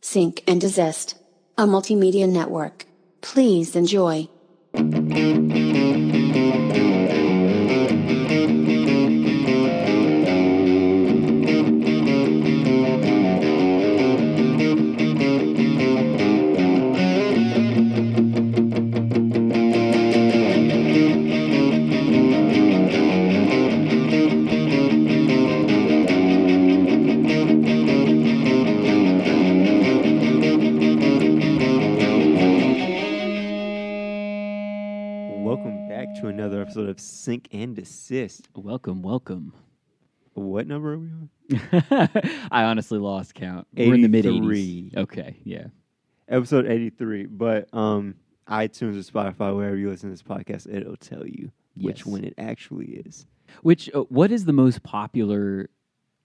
Sync and Desist, a multimedia network. Please enjoy. Episode of Sync and Desist. Welcome, welcome. What number are we on? I honestly lost count. We're in the mid 83. 80s. Okay, yeah. Episode 83. But um iTunes or Spotify, wherever you listen to this podcast, it'll tell you which Yes. one it actually is. Which uh, what is the most popular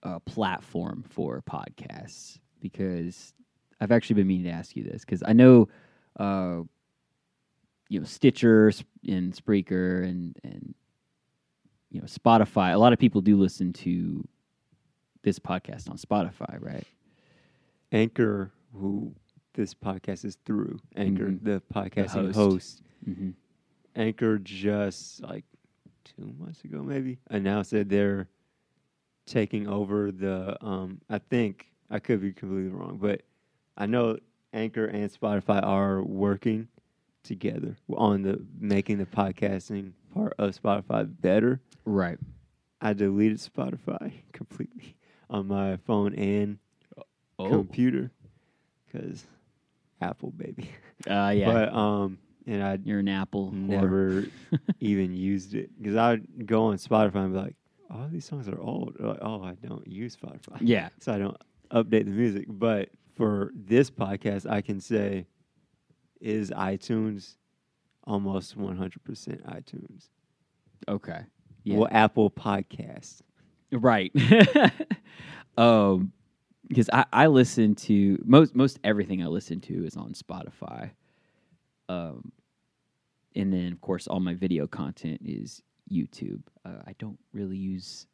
uh, platform for podcasts? Because I've actually been meaning to ask you this because I know, uh, you know, Stitcher and Spreaker and and you know Spotify. A lot of people do listen to this podcast on Spotify, right? Anchor, who this podcast is through, Anchor, Mhm. the podcasting host. host. Mm-hmm. Anchor just like two months ago, maybe announced that they're taking over the. Um, I think I could be completely wrong, but I know Anchor and Spotify are working together on the making the podcasting part of Spotify better. Right. I deleted Spotify completely on my phone and Oh. computer because Apple, baby. Uh, yeah. But um, and I You're an Apple. never even used it because I'd go on Spotify and be like, "Oh, these songs are old." Like, "Oh, I don't use Spotify, Yeah. so I don't update the music." But for this podcast, I can say, is iTunes almost one hundred percent iTunes? Okay. Yeah. Well, Apple Podcast. Right. um, because I, I listen to most most everything I listen to is on Spotify. Um, and then of course all my video content is YouTube. Uh, I don't really use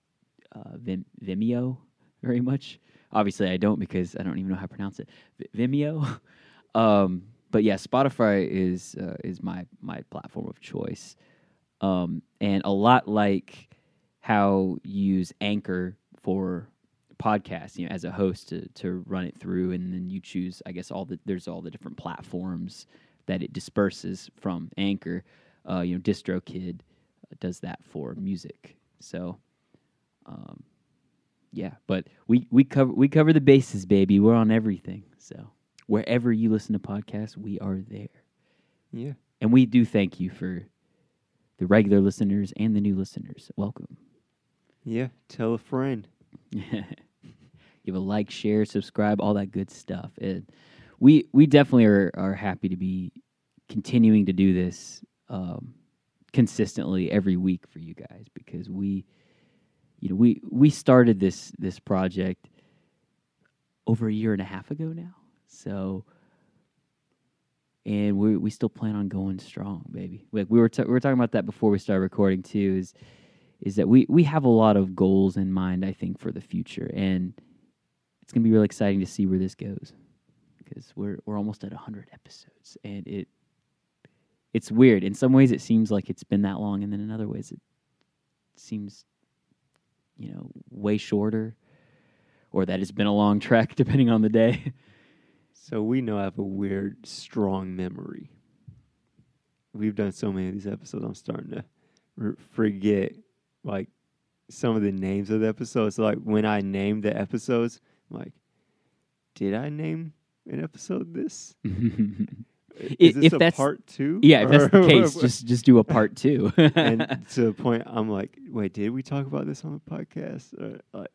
uh, Vim, Vimeo very much. Obviously, I don't because I don't even know how to pronounce it. V- Vimeo. um, but yeah, Spotify is uh, is my my platform of choice. Um, and a lot like how you use Anchor for podcasts, you know, as a host to to run it through, and then you choose, I guess, all the there's all the different platforms that it disperses from Anchor. Uh, you know, DistroKid does that for music. So, um, yeah, but we we cover we cover the bases, baby. We're on everything. So wherever you listen to podcasts, we are there. Yeah, And we do thank you for the regular listeners and the new listeners. Welcome. yeah. Tell a friend. Give a like, share, subscribe, all that good stuff. And we we definitely are, are happy to be continuing to do this um, consistently every week for you guys because we you know we we started this this project over a year and a half ago now. So and we we still plan on going strong, baby. Like we were ta- we were talking about that before we started recording too. Is is that we we have a lot of goals in mind, I think, for the future, and it's gonna be really exciting to see where this goes because we're we're almost at hundred episodes, and it it's weird. In some ways, it seems like it's been that long, and then in other ways, it seems you know way shorter, or that it's been a long trek, depending on the day. So we know I have a weird, strong memory. We've done so many of these episodes. I'm starting to r- forget like some of the names of the episodes. So like when I name the episodes, I'm like, did I name an episode this? Is If- this if a that's- part two? Yeah, if that's the case, just just do a part two. and to the point, I'm like, wait, did we talk about this on the podcast? Or, like,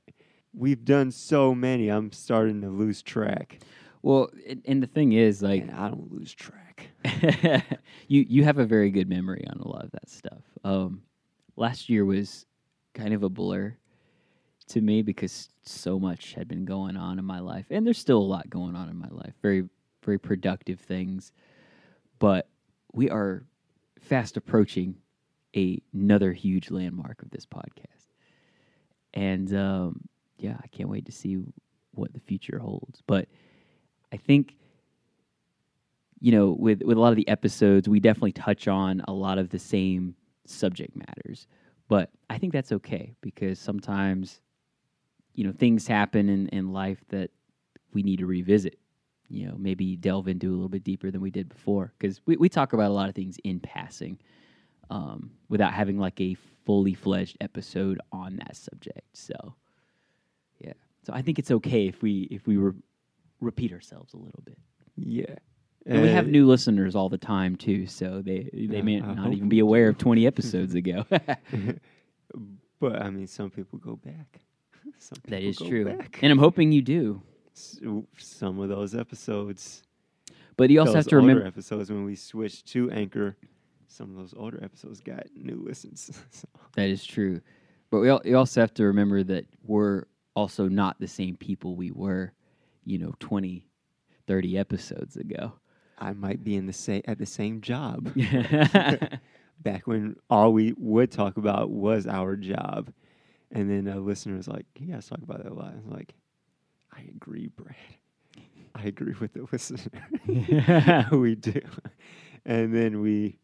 we've done so many. I'm starting to lose track, well, and, and the thing is, like, and I don't lose track. you you have a very good memory on a lot of that stuff. Um, last year was kind of a blur to me because so much had been going on in my life, and there's still a lot going on in my life. Very very productive things, but we are fast approaching a, another huge landmark of this podcast, and um, yeah, I can't wait to see what the future holds. But I think you know with with a lot of the episodes we definitely touch on a lot of the same subject matters, but I think that's okay because sometimes you know things happen in in life that we need to revisit. You know, maybe delve into a little bit deeper than we did before because we we talk about a lot of things in passing um, without having like a fully fledged episode on that subject. So, yeah. So I think it's okay if we if we re- repeat ourselves a little bit. Yeah. And we have Uh, new listeners all the time too, so they they Uh, may I not even be aware of 20 episodes ago. but I mean, some people go back. Some people is go true. back. And I'm hoping you do. Some of those episodes, But you also those have to remember episodes when we switched to Anchor. Some of those older episodes got new listens. So, that is true. But we al- you also have to remember that we're also not the same people we were, you know, 20, 30 episodes ago. I might be in the same at the same job. back when all we would talk about was our job. And then a listener was like, You guys talk about that a lot. I was like, I agree, Brad. I agree with the listener. we do. And then we,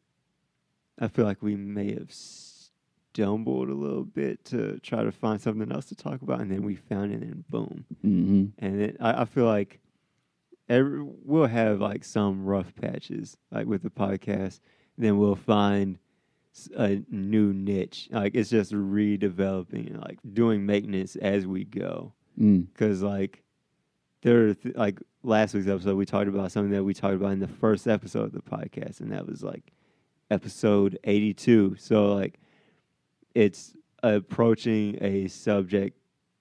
I feel like we may have stumbled a little bit to try to find something else to talk about. And then we found it and boom. hmm And then I, I feel like every, we'll have like some rough patches, like with the podcast. Then we'll find a new niche. Like it's just redeveloping and like doing maintenance as we go. Mm. Because like there, are th- like last week's episode, we talked about something that we talked about in the first episode of the podcast, and that was like episode eighty-two. So like it's approaching a subject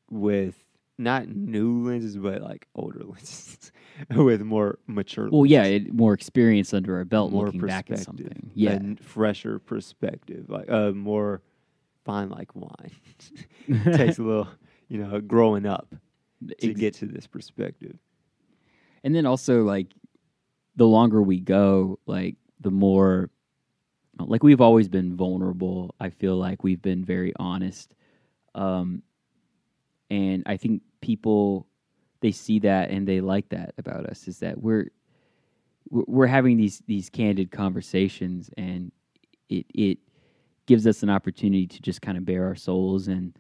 with not new lenses, but like older lenses, with more mature. Well, yeah, it, more experience under our belt more looking back at something. Yeah. fresher perspective, like uh, more fine like wine. Takes a little, you know, growing up to Ex- get to this perspective. and then also like the longer we go like the more like we've always been vulnerable. I feel like we've been very honest. Um and i think people they see that and they like that about us is that we're we're having these these candid conversations and it it gives us an opportunity to just kind of bare our souls and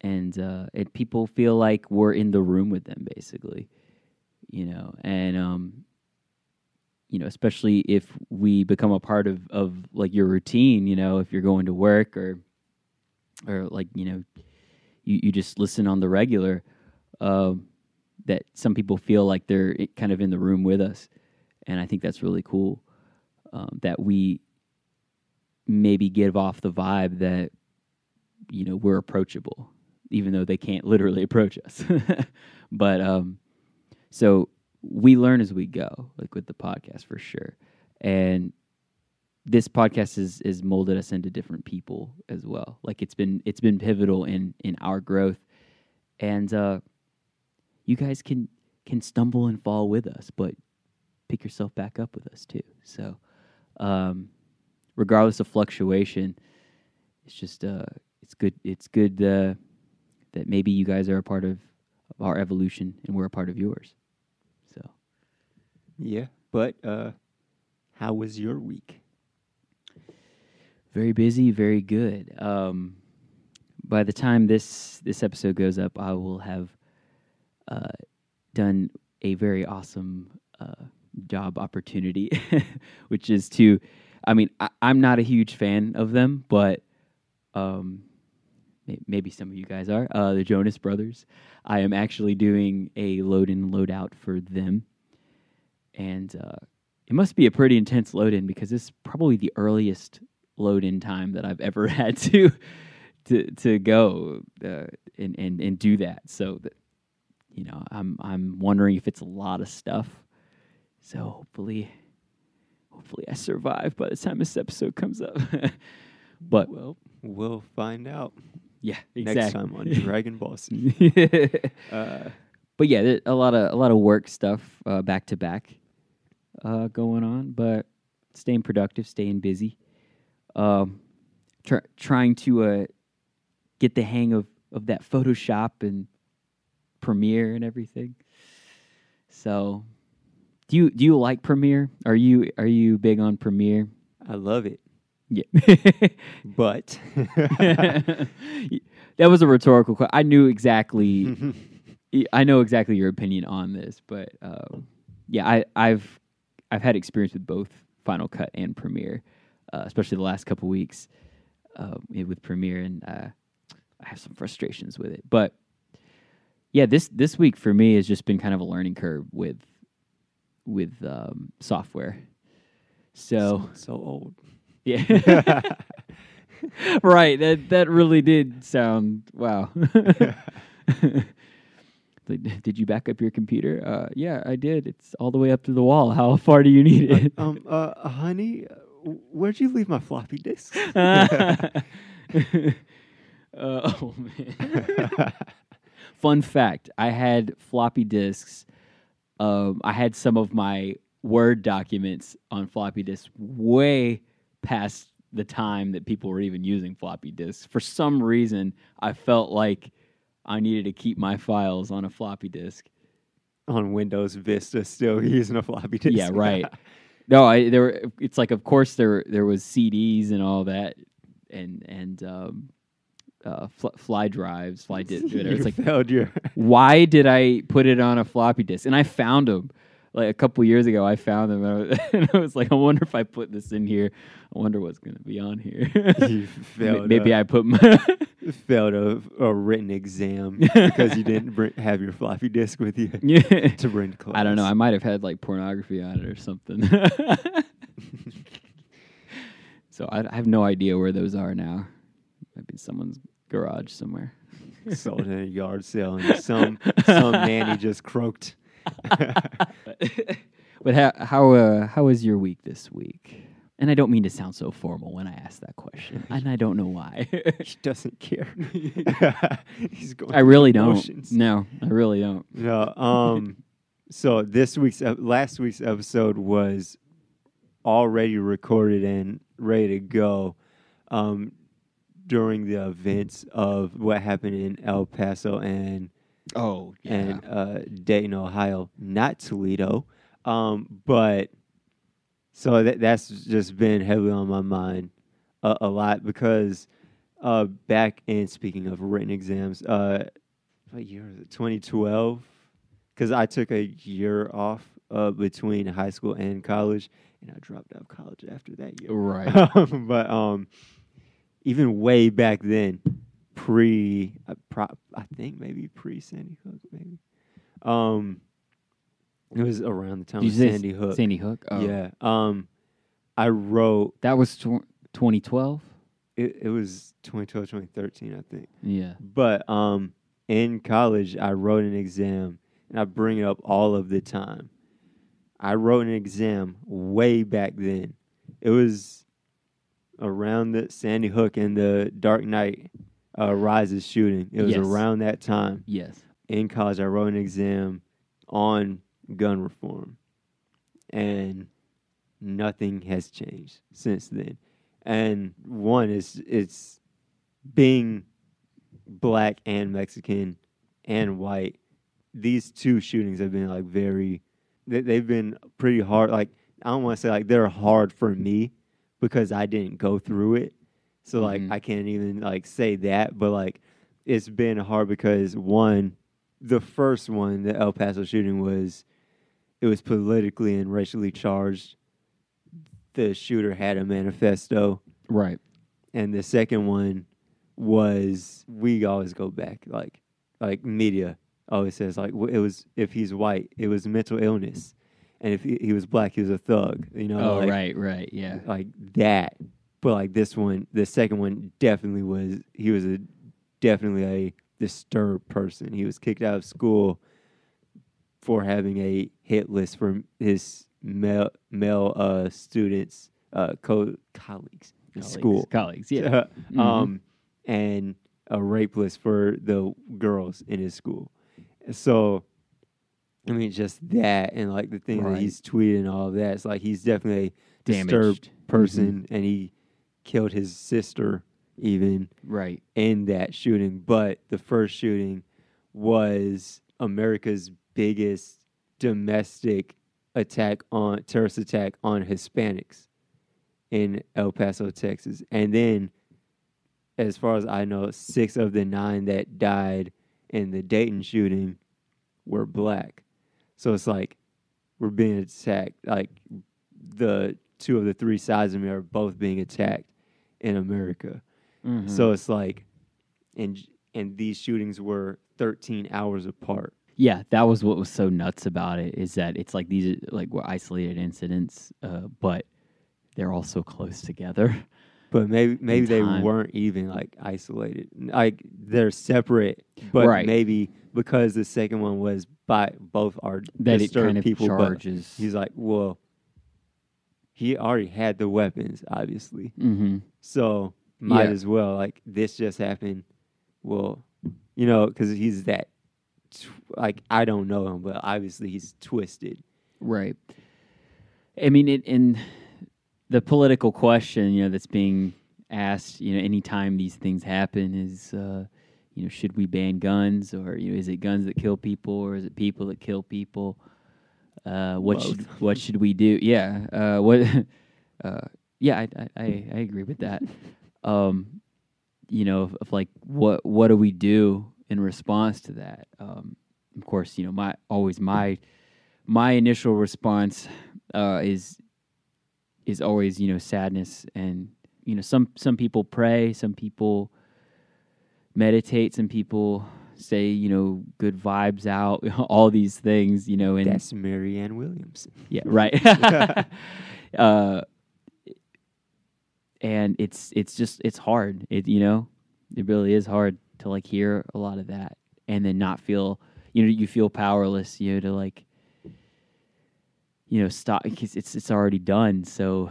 and uh and people feel like we're in the room with them basically you know? And um you know especially if we become a part of of like your routine you know if you're going to work or or like you know you you just listen on the regular um that some people feel like they're kind of in the room with us. And i think that's really cool um, that we maybe give off the vibe that you know we're approachable even though they can't literally approach us. But um so we learn as we go like with the podcast for sure. And this podcast has is molded us into different people as well. Like it's been it's been pivotal in in our growth. And uh you guys can can stumble and fall with us but pick yourself back up with us too. So um regardless of fluctuation it's just uh it's good it's good uh that maybe you guys are a part of, our evolution and we're a part of yours Yeah, but uh, how was your week? very busy very good. Um by the time this this episode goes up i will have uh done a very awesome uh job opportunity which is to i mean I, i'm not a huge fan of them but um may- maybe some of you guys are uh the jonas brothers. I am actually doing a load in load out for them and uh it must be a pretty intense load in because it's probably the earliest load in time that I've ever had to to to go uh, and and and do that. So that you know, I'm I'm wondering if it's a lot of stuff. So hopefully, hopefully I survive by the time this episode comes up. but Well, we'll find out yeah, next time on Dragon Ball Z. Uh, but yeah, a lot of a lot of work stuff uh, back to back uh, going on, but staying productive, staying busy, um, try, trying to uh, get the hang of of that Photoshop and Premiere and everything. So Do you do you like Premiere? Are you are you big on Premiere? I love it, Yeah. but that was a rhetorical question. I knew exactly. I know exactly your opinion on this, but um, yeah, I, I've I've had experience with both Final Cut and Premiere, uh, especially the last couple weeks uh, with Premiere, and uh, I have some frustrations with it. But yeah, this this week for me has just been kind of a learning curve with with um, software. So so old. yeah. right. That that really did sound wow. Like, did you back up your computer? Uh, yeah, I did. It's all the way up to the wall. How far do you need it? um, uh, honey, uh, where'd you leave my floppy disk? uh, oh man. Fun fact: I had floppy disks. Um, I had some of my Word documents on floppy disks way past the time that people were even using floppy disks. For some reason, I felt like I needed to keep my files on a floppy disk. On Windows Vista, still using a floppy disk. Yeah, right. No, I there. Were, it's like, of course, there there was CDs and all that, and and um, uh, fl- fly drives, fly di- whatever. you It's like, failed your. why did I put it on a floppy disk? And I found them like a couple years ago. I found them, and I was, and I was like, I wonder if I put this in here. I wonder what's going to be on here. you failed. Maybe a, I put my failed a, a written exam because you didn't bring, have your floppy disk with you yeah. to bring to class. I don't know. I might have had like pornography on it or something. so I, I have no idea where those are now. Might be someone's garage somewhere. sold in a yard sale and some some nanny just croaked. but how how uh, how was your week this week? And I don't mean to sound so formal when I ask that question, and I don't know why. He doesn't care. He's going. I really don't. motions. No, I really don't. No. Um. so this week's ep- last week's episode was already recorded and ready to go. Um, during the events of what happened in El Paso and Oh, and uh, Dayton, Ohio, not Toledo. Um, but so that that's just been heavily on my mind a, a lot because uh, back in speaking of written exams, uh, what year was it? 2012, because I took a year off uh, between high school and college, and I dropped out of college after that year. right. but um, even way back then, pre, uh, pro, I think maybe pre Sandy Hook, maybe. Um, it was around the time of Sandy Hook. Sandy Hook. Oh. Yeah. Um, I wrote. that was tw- 2012. It, it was 2012, 2013, I think. Yeah. But um, in college, I wrote an exam, and I bring it up all of the time. I wrote an exam way back then. It was around the Sandy Hook and the Dark Knight uh, Rises shooting. It was Yes. around that time Yes. in college. I wrote an exam on gun reform, and nothing has changed since then. And one is it's being black and Mexican and white. These two shootings have been like very. They, they've been pretty hard. Like I don't want to say like they're hard for me because I didn't go through it. So like Mhm. I can't even like say that, but like it's been hard because one, the first one, the El Paso shooting was, it was politically and racially charged. The shooter had a manifesto, Right. and the second one was we always go back like like media always says like it was if he's white it was mental illness, and if he, he was black he was a thug. You know, Oh, like, right, right. Yeah. like that. But like this one, the second one definitely was he was a definitely a disturbed person. He was kicked out of school for having a hit list for his male male uh, students, uh, co- colleagues Colleagues, school. Colleagues. Yeah. Mm-hmm. um, and a rape list for the girls in his school. So, I mean, just that and like the thing Right. that he's tweeting and all of that. It's like he's definitely a Damaged. disturbed Mm-hmm. person, and he killed his sister even Right. in that shooting. But the first shooting was America's biggest domestic attack on terrorist attack on Hispanics in El Paso, Texas, and then, as far as I know, six of the nine that died in the Dayton shooting were black. So it's like we're being attacked. Like the two of the three sides of me are both being attacked in America. Mhm. So it's like, and and these shootings were 13 hours apart. yeah, that was what was so nuts about it is that it's like these like were isolated incidents, uh, but they're all so close together. But maybe maybe they weren't even like isolated. Like they're separate, but Right. maybe because the second one was by both are That it disturbed kind of people. But he's like, well, he already had the weapons, obviously. hmm So might Yeah. as well. Like this just happened. Well, you know, because he's that. Tw- like I don't know him, but obviously he's twisted. Right. I mean, it, in the political question, you know, that's being asked, you know, anytime these things happen is, uh, you know, should we ban guns or, you know, is it guns that kill people or is it people that kill people? Uh, what should what should we do? Yeah. Uh, what? Uh, yeah, I, I I agree with that. Um, you know, of, of like what what do we do in response to that? Um, of course, you know, my always my my initial response uh, is is always you know sadness and you know some some people pray, some people meditate, some people say you know good vibes out, all these things, you know, and That's Marianne Williams. yeah, right. uh, and it's it's just it's hard. It you know, it really is hard to like hear a lot of that and then not feel you know you feel powerless. You know to like you know stop because it's it's already done. So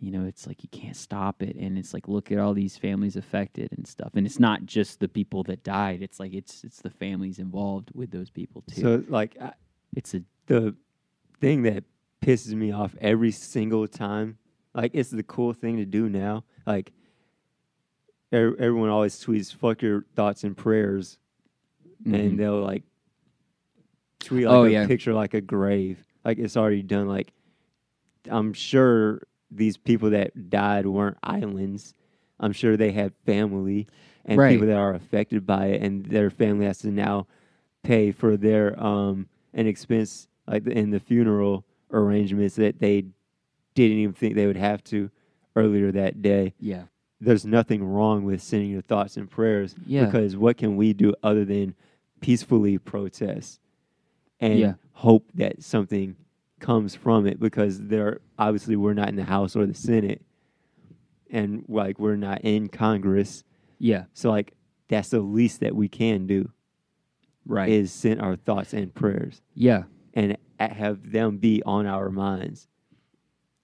you know it's like you can't stop it, and it's like look at all these families affected and stuff. And it's not just the people that died. It's like it's it's the families involved with those people too. So like I, it's a the thing that pisses me off every single time, like it's the cool thing to do now. Like er, everyone always tweets "fuck your thoughts and prayers," mhm. and they'll like tweet like Oh, a yeah. picture like a grave, like it's already done. Like I'm sure these people that died weren't islands. I'm sure they had family and Right. people that are affected by it, and their family has to now pay for their um an expense like in the funeral arrangements that they didn't even think they would have to earlier that day. yeah. There's nothing wrong with sending your thoughts and prayers Yeah. because what can we do other than peacefully protest and Yeah. hope that something comes from it because there obviously we're not in the House or the Senate and like we're not in Congress. Yeah. So like that's the least that we can do Right. is send our thoughts and prayers yeah. and have them be on our minds.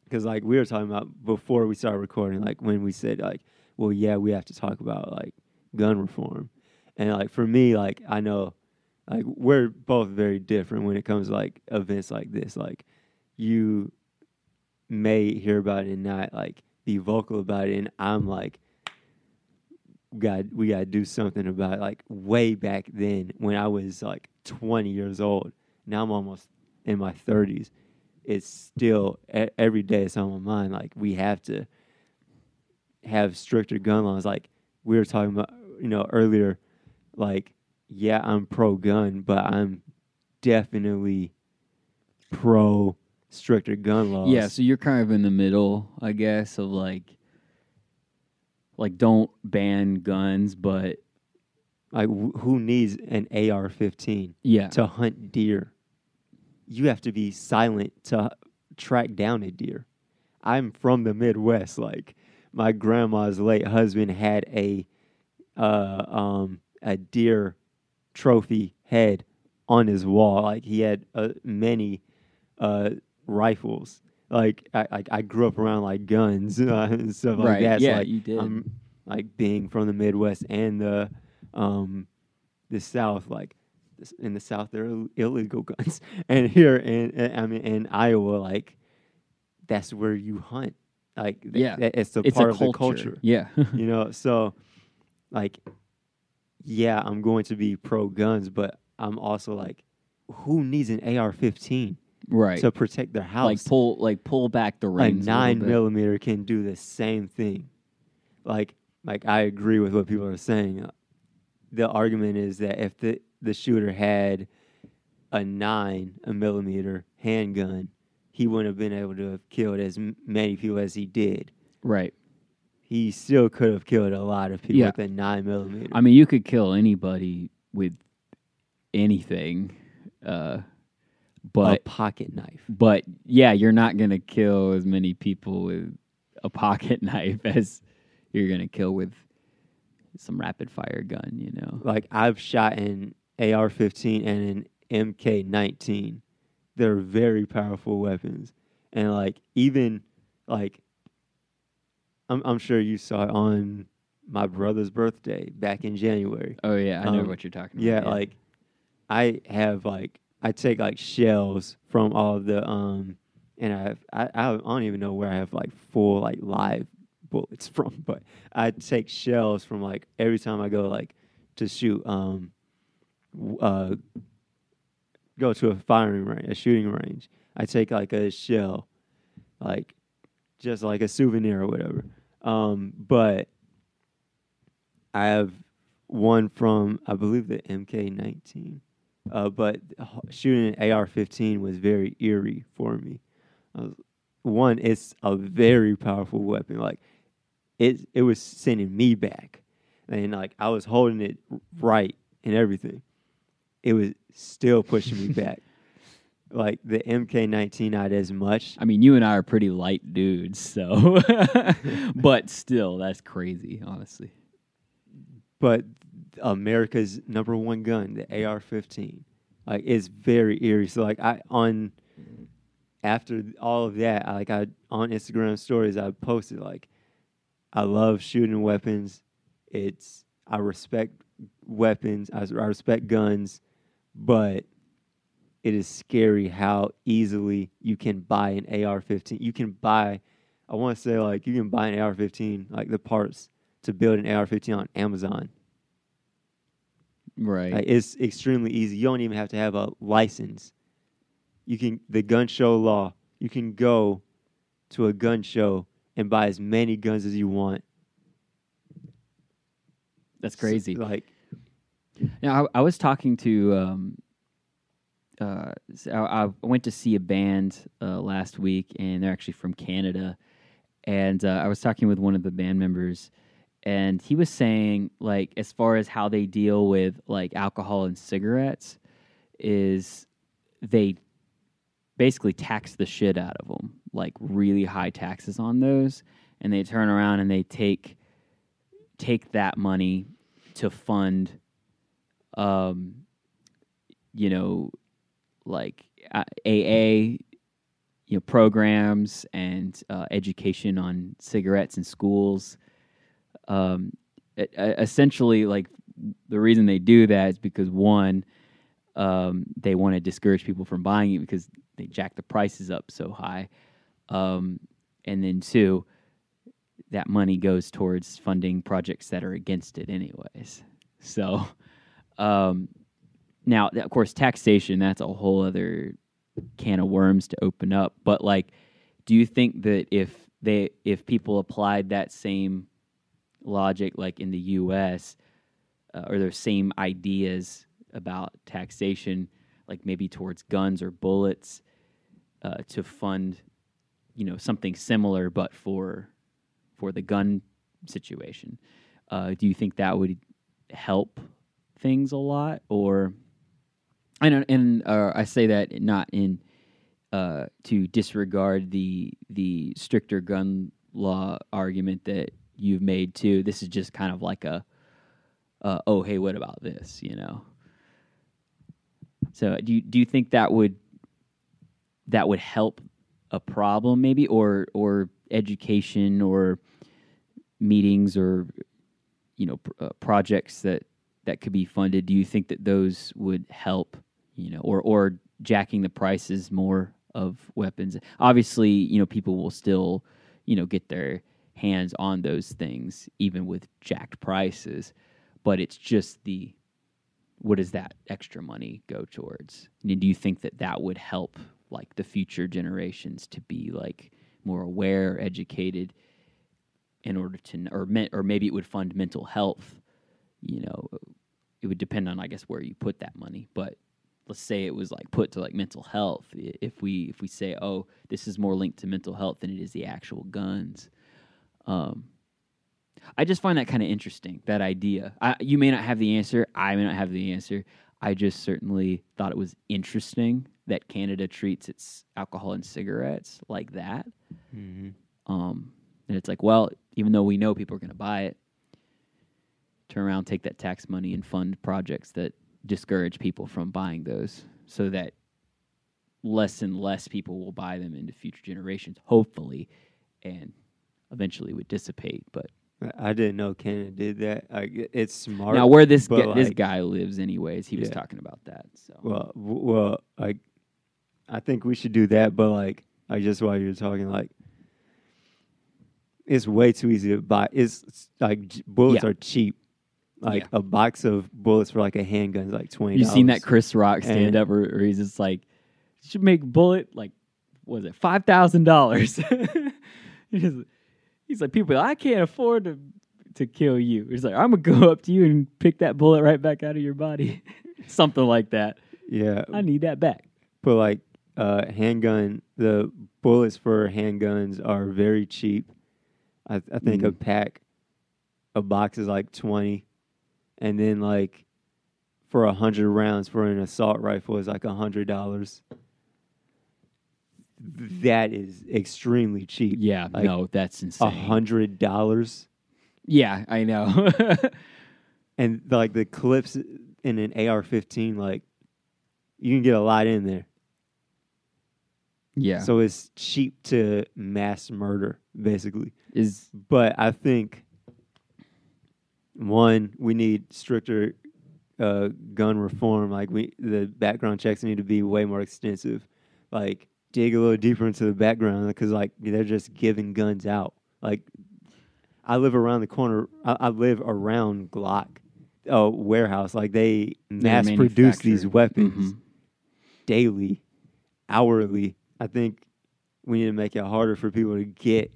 Because like we were talking about before we started recording, like when we said like, well, yeah, we have to talk about like gun reform, and like for me, like I know, like we're both very different when it comes to like events like this. Like you may hear about it and not like be vocal about it, and I'm like, God, we gotta do something about it. Like way back then, when I was like 20 years old, now I'm almost in my 30s. It's still every day it's on my mind. Like we have to have stricter gun laws. Like we were talking about, you know, earlier. Like, yeah, I'm pro gun, but I'm definitely pro stricter gun laws. Yeah, so you're kind of in the middle, I guess, of like like don't ban guns, but like who needs an AR-15 yeah. to hunt deer? You have to be silent to track down a deer. I'm from the Midwest. Like my grandma's late husband had a uh, um, a deer trophy head on his wall. Like he had uh, many uh, rifles. Like I, I, I grew up around like guns uh, and stuff like Right, that. So, like, you did. I'm like being from the Midwest and the um, the South. Like in the South, there are illegal guns, and here in in- I mean in Iowa, like that's where you hunt. Like th- Yeah. that- it's a it's part a of the culture. culture Yeah. you know so like yeah i'm going to be pro guns but i'm also like who needs an ar-15 right. to protect their house. like pull like pull back the a reins. a nine bit. millimeter can do the same thing. Like, like I agree with what people are saying. The argument is that if the the shooter had a nine a millimeter handgun, he wouldn't have been able to have killed as m- many people as he did. Right. He still could have killed a lot of people Yeah. with a nine millimeter. I mean, you could kill anybody with anything, uh, a but pocket knife. but yeah, you're not gonna kill as many people with a pocket knife as you're gonna kill with some rapid fire gun. You know. Like I've shot an AR-15 and an MK-19. They're very powerful weapons, and like even like I'm I'm sure you saw it on my brother's birthday back in January. Oh yeah, I know Um, what you're talking about. Yeah, about. like I have like I take like shells from all the um and I have I, I don't even know where I have like full like live bullets from, but I take shells from like every time I go like to shoot um uh go to a firing range, a shooting range. I take like a shell like just like a souvenir or whatever. Um but I have one from I believe the MK19. Uh, but shooting an AR-15 was very eerie for me. Was- one, it's a very powerful weapon. Like it, it was sending me back, and like I was holding it right and everything. It was still pushing me back. Like the MK19, not as much. I mean, you and I are pretty light dudes, so but still, that's crazy, honestly. but America's number one gun, the AR-15, like it's very eerie. So like I on after all of that, I, like I on Instagram stories, I posted like I love shooting weapons. It's I respect weapons. I, I respect guns, but it is scary how easily you can buy an AR-15. You can buy. I want to say like you can buy an AR-15 like the parts to build an AR-15 on Amazon. Right. Like, it's extremely easy. You don't even have to have a license. You can the gun show law. You can go to a gun show and buy as many guns as you want. that's crazy. Like Now, I, I was talking to. Um, uh, I, I went to see a band uh, last week, and they're actually from Canada. And uh, I was talking with one of the band members, and he was saying, like, as far as how they deal with like alcohol and cigarettes, is they basically tax the shit out of them, like really high taxes on those, and they turn around and they take take that money to fund um, you know, like uh, AA, you know, programs and uh, education on cigarettes in schools. Um, e- essentially, like the reason they do that is because one, um, they want to discourage people from buying it because they jack the prices up so high, um, and then two, that money goes towards funding projects that are against it, anyways. So, um, now, of course, taxation, that's a whole other can of worms to open up. But like, do you think that if they if people applied that same logic like in the US uh, or their same ideas about taxation like maybe towards guns or bullets uh, to fund you know something similar but for for the gun situation uh, do you think that would help things a lot or I don't, and uh, I say that not in uh, to disregard the the stricter gun law argument that you've made too. This is just kind of like a, uh, oh hey, what about this? You know. So do you do you think that would that would help a problem maybe, or or education or meetings or you know pr- uh, projects that that could be funded? Do you think that those would help? You know, or or jacking the prices more of weapons. Obviously, you know, people will still, you know, get their hands on those things even with jacked prices, but it's just the what does that extra money go towards? And do you think that that would help like the future generations to be like more aware, educated, in order to, or me- or maybe it would fund mental health. You know, it would depend on I guess where you put that money, but let's say it was like put to like mental health. If we if we say, oh, this is more linked to mental health than it is the actual guns. Um, I just find that kind of interesting. That idea. I, you may not have the answer. I may not have the answer. I just certainly thought it was interesting that Canada treats its alcohol and cigarettes like that. hmm Um, and it's like, well, even though we know people are going to buy it, turn around, take that tax money, and fund projects that discourage people from buying those, so that less and less people will buy them into future generations, hopefully, and eventually would dissipate. But I didn't know Canada did that. Like, it's smart. now, where this but, gu- this guy lives, anyways, he was talking about that. So Well, well, like, I think we should do that. But like, like just while you're talking, like, it's way too easy to buy. It's, like bullets Yeah. are cheap. Like Yeah. a box of bullets for like a handgun is like twenty. you seen that Chris Rock stand And- up where, where he's just like, "You should make bullet like, what was it five thousand dollars?" He's like, people, I can't afford to to kill you. He's like, I'm gonna go up to you and pick that bullet right back out of your body, something like that. Yeah, I need that back. but like uh, handgun, the bullets for handguns are very cheap. I, I think a Mhm. pack, a box is like twenty, and then like for a hundred rounds for an assault rifle is like a hundred dollars. That is extremely cheap. Yeah, Like, no, that's insane. A hundred dollars, Yeah, I know. and like the clips in an AR-15, like you can get a lot in there. yeah, So it's cheap to mass murder, basically. is But I think one, we need stricter uh, gun reform. Like we, the background checks need to be way more extensive. Like dig a little deeper into the background because like they're just giving guns out. Like I live around the corner. I, I live around Glock uh, warehouse. Like they mass produce these weapons Mhm. daily, hourly. I think we need to make it harder for people to get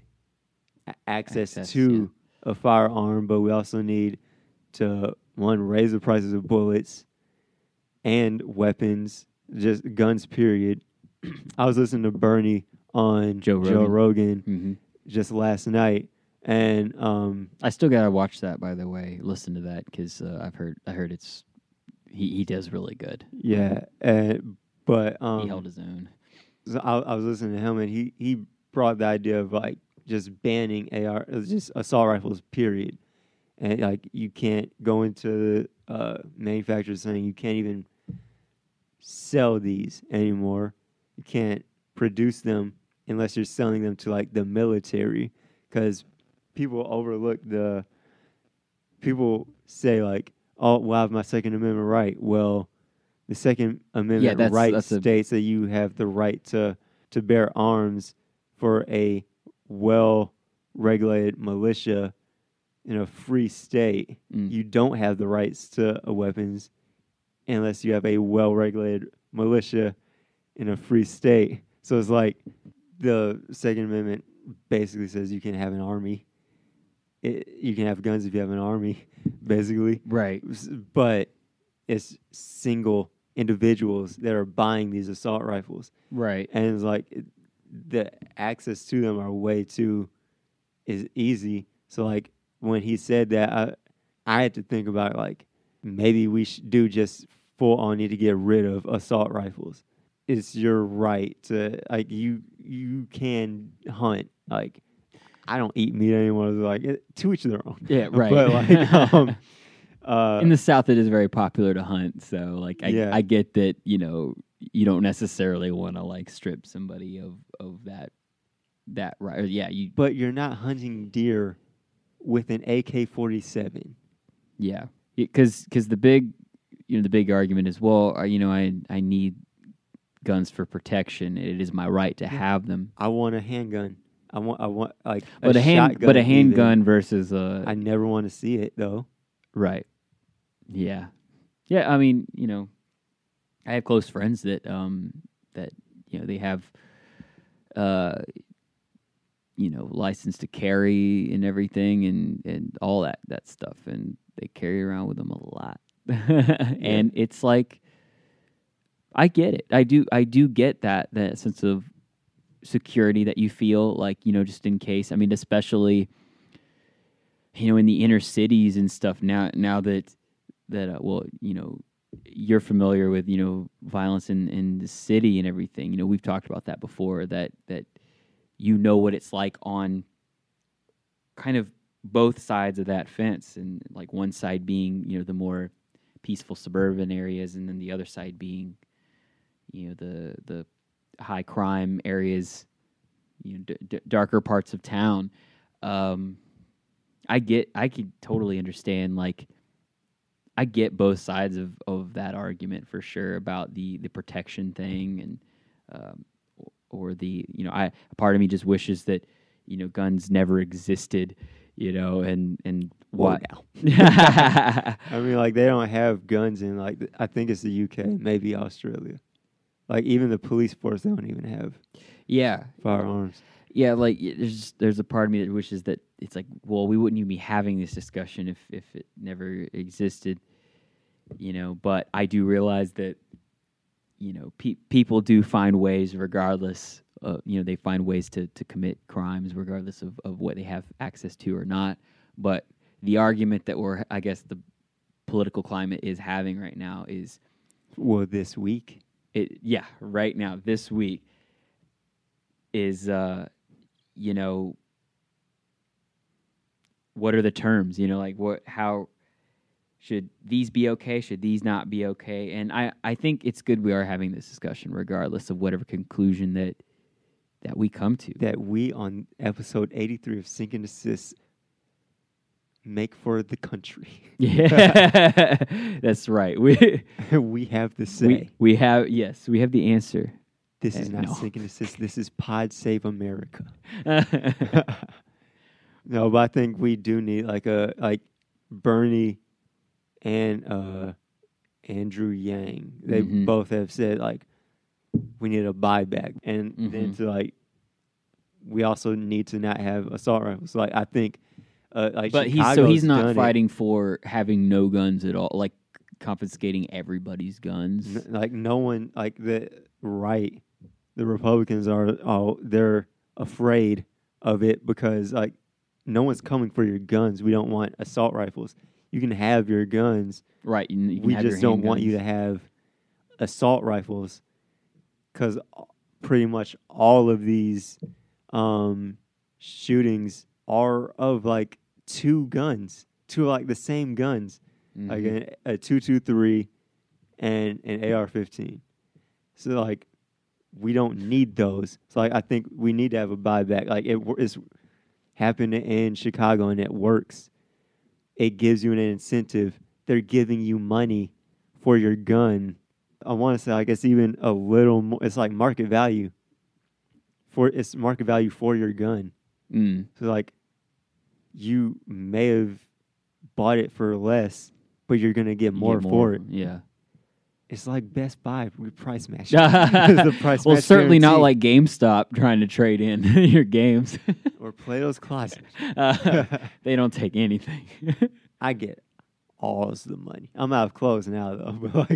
access, Access, to a firearm, but we also need to one raise the prices of bullets and weapons, just guns. Period. I was listening to Bernie on Joe Joe Rogan. Rogan Mhm. just last night, and um, I still gotta watch that. By the way, listen to that because uh, I've heard I heard it's he he does really good. yeah, and but um, he held his own. so I, I was listening to him, and he he brought the idea of like just banning AR, just assault rifles, period. And like you can't go into uh, manufacturers saying you can't even sell these anymore. You can't produce them unless you're selling them to like the military, because people overlook the. People say like, "Oh, well, I have my Second Amendment right." Well, the Second Amendment that's- right that's a- states that you have the right to to bear arms for a well regulated militia in a free state. Mm. You don't have the rights to weapons unless you have a well regulated militia in a free state. So it's like the Second Amendment basically says you can have an army. It, you can have guns if you have an army, basically Right. but it's single individuals that are buying these assault rifles, Right. and it's like the access to them are way too is easy. So like when he said that, I I had to think about like maybe we should do just full on need to get rid of assault rifles. It's your right to like you you can hunt like. I don't eat meat anymore. Like to each their own. Yeah. Right. But like, um, uh, in the South, it is very popular to hunt. So, like, I, Yeah. I get that you know you don't necessarily want to like strip somebody of of that that right. Yeah, you but you're not hunting deer with an AK-47. yeah because because the big you know the big argument is well uh, you know I I need guns for protection. It is my right to Yeah. have them. I want a handgun. I want. I want like. But a, hand shotgun but a handgun versus a I never want to see it though. Right. Yeah. Yeah. I mean, you know, I have close friends that um that you know they have uh you know license to carry and everything and and all that that stuff and they carry around with them a lot and it's like i get it i do i do get that that sense of security that you feel like you know just in case i mean especially you know in the inner cities and stuff now now that that uh, well you know you're familiar with you know violence in in the city and everything. You know we've talked about that before that that you know what it's like on kind of both sides of that fence and like one side being you know the more peaceful suburban areas and then the other side being you know the the high crime areas you know d- d- darker parts of town. Um i get i could totally understand like i get both sides of of that argument for sure about the the protection thing and um or the you know i a part of me just wishes that you know guns never existed you know and and Well, what I mean, like they don't have guns in like I think it's the UK, maybe Australia. Like even the police force, they don't even have yeah firearms. Yeah like there's there's a part of me that wishes that it's like well we wouldn't even be having this discussion if if it never existed you know? But i do realize that you know pe- people do find ways regardless uh, you know they find ways to to commit crimes regardless of of what they have access to or not. But the argument that we're i guess the political climate is having right now is Well, this week, it yeah right now this week is uh you know what are the terms? You know like what how should these be okay? Should these not be okay? And i i think it's good we are having this discussion regardless of whatever conclusion that that we come to. That we on episode eighty-three of Sink and Assist make for the country. yeah. That's right. We we have the say. we, we have yes we have the answer this is not no. Sink Assist. This is Pod Save America. no, but I think we do need like a like Bernie and uh Andrew Yang. They Mhm. both have said like we need a buyback, and then Mhm. to like we also need to not have assault rifles. Like I think, uh, like but he's so he's not done it. fighting for having no guns at all, like confiscating everybody's guns. N- like no one like the right the republicans are oh they're afraid of it because like no one's coming for your guns we don't want assault rifles you can have your guns right. You, we just don't want you to have assault rifles because pretty much all of these um shootings are of like two guns two like the same guns like Mhm. an, a two two three and an AR fifteen. So like we don't need those. So like I think we need to have a buyback. Like it it's happened in Chicago and it works. It gives you an incentive. They're giving you money for your gun. I want to say I guess even a little more. It's like market value. For it's market value for your gun. Mm. So like you may have bought it for less, but you're gonna get more get for it. Yeah. It's like Best Buy with price match. the price well, match certainly not like GameStop trying to trade in your games. or Plato's Closet. Uh, they don't take anything. I get all the money. I'm out of clothes now though,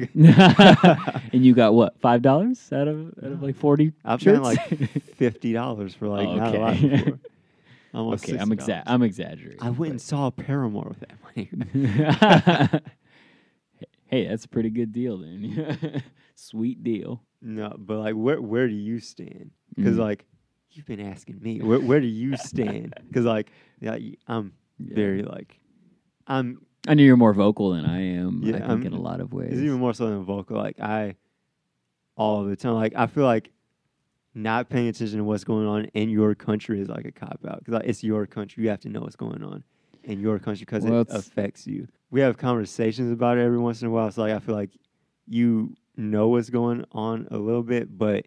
and you got what five dollars out of out of like forty? I've shirts? spent like fifty dollars for like Oh, not a lot okay. before. Almost okay, I'm exa- I'm exaggerating. I went and saw Paramore with that money. Hey, that's a pretty good deal then. Sweet deal. no, but like where where do you stand? Because Mm. like you've been asking me, where where do you stand? Because like yeah, I'm Yeah. very like I'm I know you're more vocal than I am. Yeah, I think I'm- in a lot of ways. It's even more so than vocal. Like I, all the time, like I feel like not paying attention to what's going on in your country is like a cop out because like, it's your country. You have to know what's going on in your country because Well, it affects you. We have conversations about it every once in a while. So like I feel like you know what's going on a little bit, but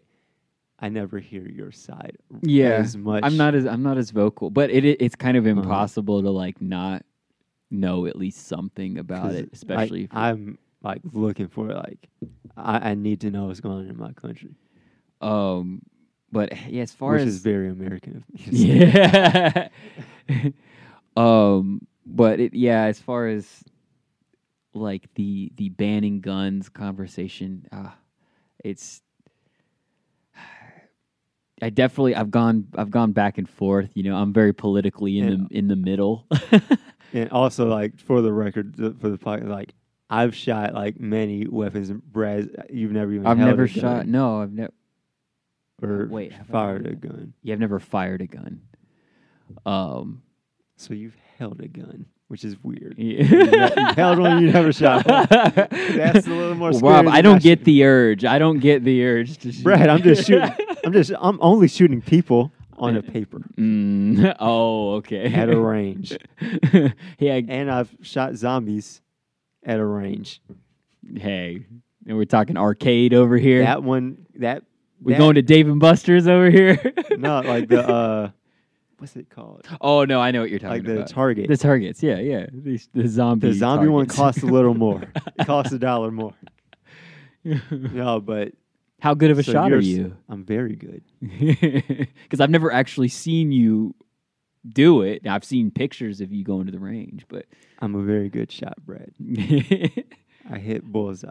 I never hear your side. yeah, as much. I'm not as I'm not as vocal, but it, it it's kind of Uh-huh. impossible to like not know at least something about it, especially. if I'm like looking for like I, I need to know what's going on in my country. Um, but yeah, as far which as is very American of me. yeah. Um, but it, yeah, as far as like the the banning guns conversation, uh, it's. I definitely I've gone I've gone back and forth. You know, I'm very politically in And- the in the middle. And also, like for the record, for the podcast, like I've shot like many weapons. and Brad, you've never even I've never shot. gun No, I've never. or wait, fired a gun. Yeah, I've never fired a gun. Um, So you've held a gun, which is weird. yeah. You've held one, you never shot one. That's a little more. Well, scary Rob, I don't not get the urge. I don't get the urge to shoot. Brad, I'm just shooting. I'm just. I'm only shooting people on a paper Mm, oh, okay. at a range, yeah. and I've shot zombies at a range. Hey, and we're talking arcade over here. That one. That. we're that- going to Dave and Buster's over here. No, like the. uh What's it called? oh no, I know what you're talking about. Like the. Target. the targets. Yeah, yeah. The, the zombie. The zombie one costs a little more. It costs a dollar more. No, but How good of a so shot are you? I'm very good. Because I've never actually seen you do it. I've seen pictures of you going to the range, but I'm a very good shot, Brad. I hit bullseye.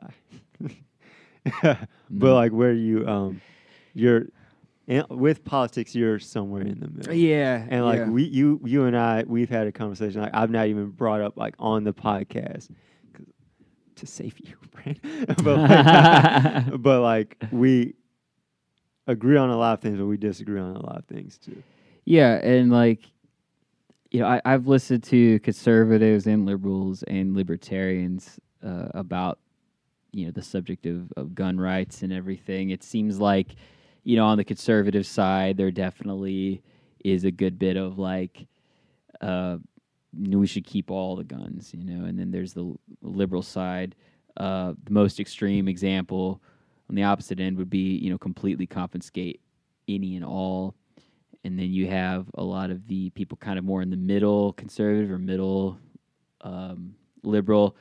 but like where you um you're in, with politics you're somewhere in the middle. yeah, And like yeah. we you you and I we've had a conversation like I've not even brought up like on the podcast to save you, but like, but like we agree on a lot of things but we disagree on a lot of things too. Yeah, and like, you know, I, I've listened to conservatives and liberals and libertarians uh, about, you know, the subject of, of gun rights and everything. It seems like, you know, on the conservative side, there definitely is a good bit of like, uh, we should keep all the guns, you know, and then there's the liberal side. Uh, the most extreme example on the opposite end would be, you know, completely confiscate any and all and then you have a lot of the people kind of more in the middle conservative or middle um, liberal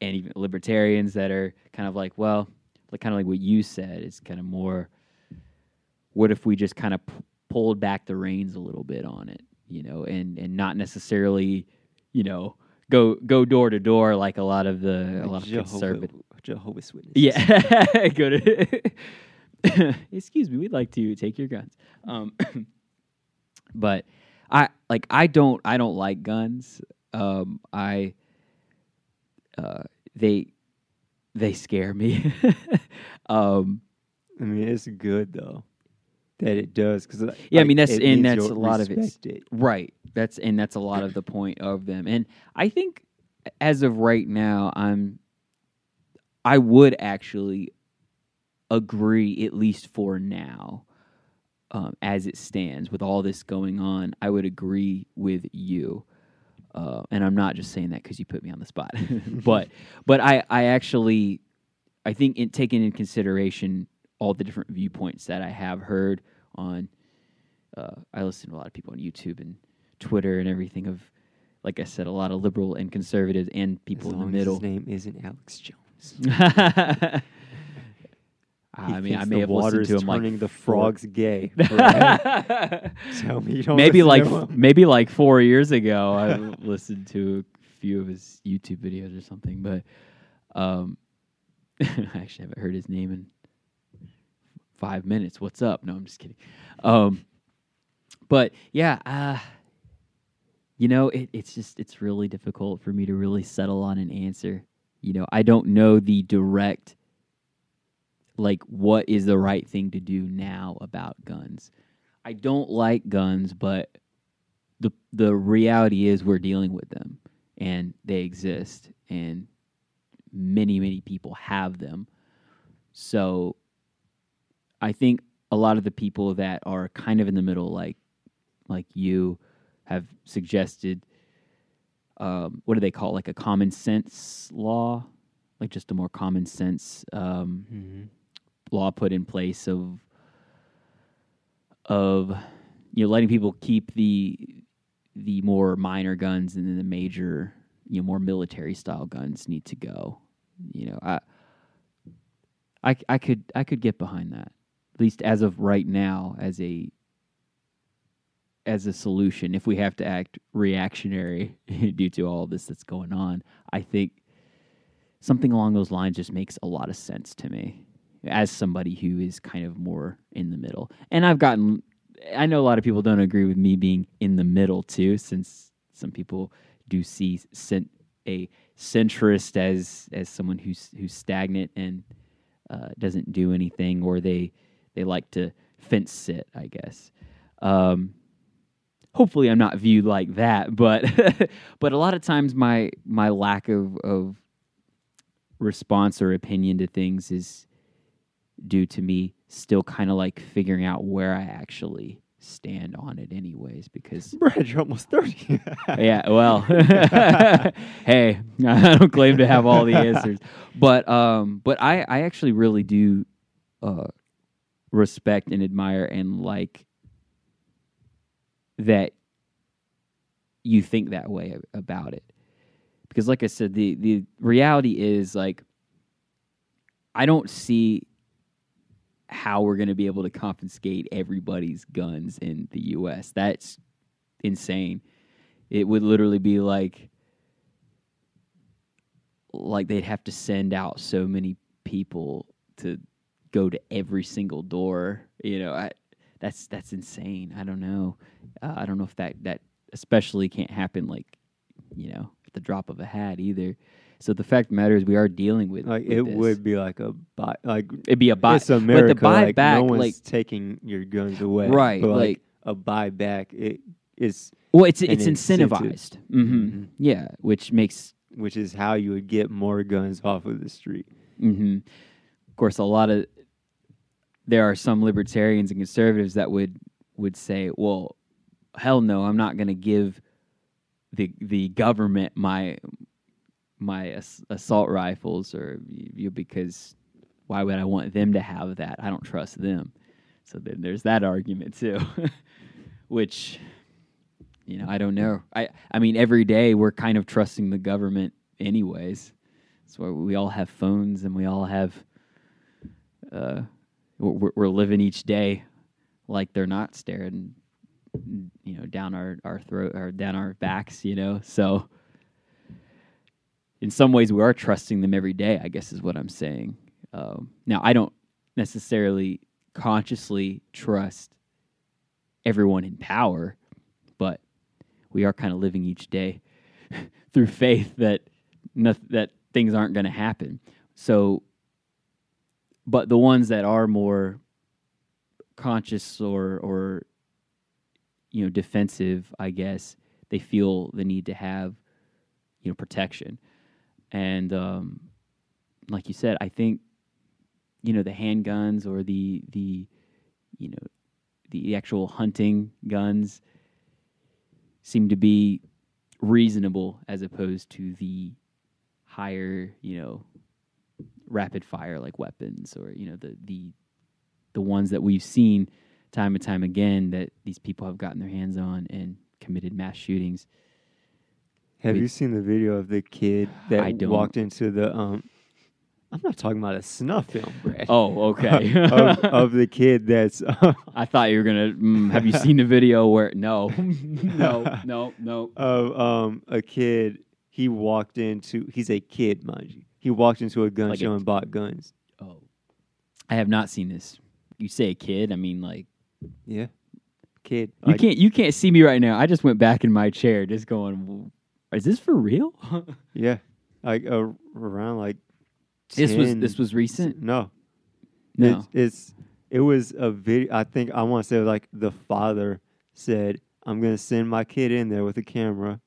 and even libertarians that are kind of like well like kind of like what you said is kind of more what if we just kind of p- pulled back the reins a little bit on it you know and and not necessarily you know go go door to door like a lot of the a lot of conservative Jehovah's Witnesses. yeah, go to. Excuse me, we'd like to take your guns. Um, but I like I don't I don't like guns. Um, I uh, they they scare me. um, I mean, it's good though that it does because Yeah, I mean, that's- and that's a lot of it's- it. Right. That's and that's a lot of the point of them. And I think as of right now, I'm I would actually agree at least for now. Um, as it stands with all this going on, I would agree with you. Uh, and I'm not just saying that because you put me on the spot, but but I, I actually I think in taking in consideration all the different viewpoints that I have heard on uh, I listen to a lot of people on YouTube and Twitter and everything of, like I said, a lot of liberal and conservatives and people in the middle. His name isn't Alex Jones. I mean, I may the have listened to him like turning the four- frogs gay. Brad. Tell me you don't maybe like maybe like four years ago, I listened to a few of his YouTube videos or something. But um, I actually haven't heard his name in five minutes. What's up? No, I'm just kidding. Um, but yeah, uh, you know, it, it's just it's really difficult for me to really settle on an answer. You know, I don't know the direct like what is the right thing to do now about guns. I don't like guns, but the the reality is we're dealing with them and they exist and many many people have them. So I think a lot of the people that are kind of in the middle like like you have suggested um, what do they call it? like a common sense law like just a more common sense um, Mhm. law put in place of of you know letting people keep the the more minor guns and then the major you know more military style guns need to go you know i i, I could i could get behind that at least as of right now, as a as a solution. If we have to act reactionary due to all this that's going on, I think something along those lines just makes a lot of sense to me as somebody who is kind of more in the middle. And I've gotten I know a lot of people don't agree with me being in the middle too, since some people do see cent- a centrist as as someone who's who's stagnant and uh, doesn't do anything, or they they like to fence sit, I guess. Um, hopefully, I'm not viewed like that, but but a lot of times my my lack of of response or opinion to things is due to me still kind of like figuring out where I actually stand on it anyways because Brad, you're almost 30. yeah well hey i don't claim to have all the answers but um but i i actually really do uh respect and admire and like that you think that way about it because like i said the the reality is like i don't see how we're going to be able to confiscate everybody's guns in the US. That's insane. It would literally be like like they'd have to send out so many people to go to every single door. You know, I, that's that's insane. I don't know. Uh, I don't know if that that especially can't happen like you know at the drop of a hat either. So the fact of the matter is, we are dealing with like with it this. would be like a buy, like it'd be a buy. it's America. but the buyback, like, no one's like taking your guns away, Right, But like, like- a buyback, it is well, it's it's incentive. incentivized. hmm Mhm. Yeah, which makes which is how you would get more guns off of the street. hmm Of course, a lot of there are some libertarians and conservatives that would would say, "Well, hell no, I'm not going to give the the government my my ass- assault rifles or you because why would I want them to have that? I don't trust them." So then there's that argument too, which you know I don't know. I I mean every day we're kind of trusting the government anyways. So we all have phones and we all have uh, we're, we're living each day like they're not staring, you know, down our our throat or down our backs, you know. So in some ways, we are trusting them every day. I guess is what I'm saying. Um, now, I don't necessarily consciously trust everyone in power, but we are kind of living each day through faith that that things aren't going to happen. So, but the ones that are more conscious or or you know defensive, I guess they feel the need to have you know protection, and um, like you said, I think you know the handguns or the the you know the actual hunting guns seem to be reasonable as opposed to the higher, you know, rapid fire like weapons or you know the the the ones that we've seen time and time again that these people have gotten their hands on and committed mass shootings. Have We- you seen the video of the kid I that don't. walked into the um? I'm not talking about a snuff film, Brad. Oh, okay. of, of the kid that's I thought you were gonna. Mm, have you seen the video where? No, no, no, no. of um a kid. He walked into. He's a kid, mind you. He walked into a gun Like a- show and bought guns. Oh, I have not seen this. You say a kid? I mean, like Yeah, kid. you Like, can't. You can't see me right now. I just went back in my chair, just going. Is this for real? Yeah, like uh, around like. this was 10 this was recent. No, No. It's, it's it was a video. I think I want to say like the father said, "I'm gonna send my kid in there with a camera,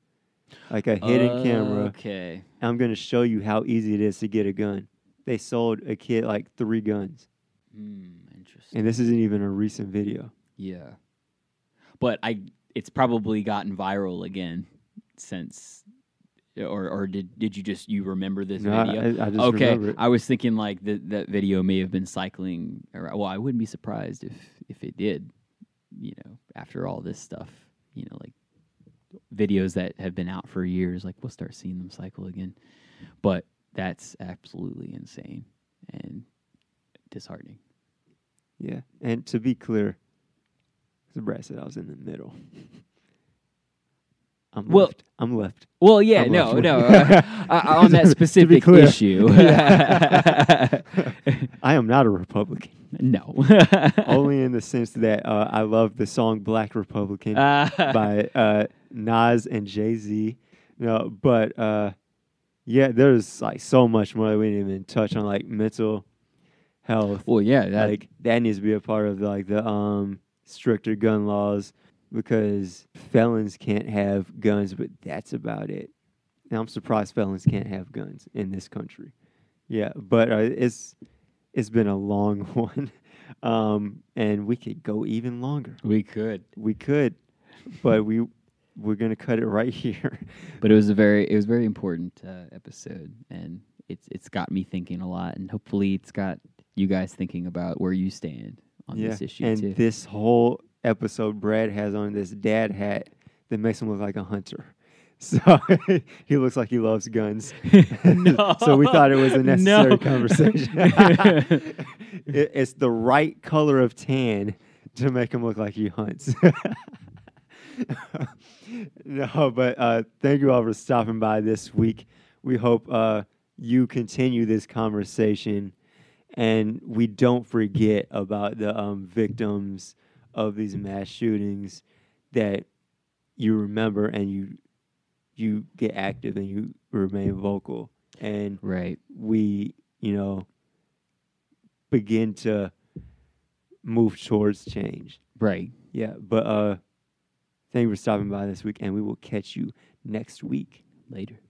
like a hidden camera. Okay. I'm gonna show you how easy it is to get a gun." They sold a kid like three guns, Hmm. Interesting. and this isn't even a recent video. Yeah. But I it's probably gotten viral again since or or did did you just you remember this No, video? I, I just okay. I was thinking like that that video may have been cycling around. Well, I wouldn't be surprised if if it did, you know, after all this stuff, you know, like videos that have been out for years, like we'll start seeing them cycle again. But that's absolutely insane and disheartening. Yeah, and to be clear, the Brad said I was in the middle. I'm Well- left. I'm left. Well, yeah, I'm no, no. uh, uh, on that specific issue. I am not a Republican. No. Only in the sense that uh, I love the song "Black Republican" Uh, by uh, Nas and Jay Z. No, but uh, yeah, there's like so much more that we didn't even touch on, like mental health. well, yeah, that, like that needs to be a part of like the um stricter gun laws because felons can't have guns, but that's about it. And I'm surprised felons can't have guns in this country. Yeah, but uh, it's it's been a long one, um, and we could go even longer. we could. We could, but we we're gonna cut it right here. But it was a very it was a very important uh, episode, and it's it's got me thinking a lot, and hopefully it's got you guys thinking about where you stand on yeah, this issue and too. this whole episode, Brad has on this dad hat that makes him look like a hunter. So he looks like he loves guns. No. so we thought it was a necessary No. conversation. It- it's the right color of tan to make him look like he hunts. no, but uh, thank you all for stopping by this week. We hope uh, you continue this conversation and we don't forget about the um, victims of these mass shootings that you remember and you you get active and you remain vocal and right. we you know begin to move towards change Right. yeah but uh thank you for stopping by this week and we will catch you next week Later.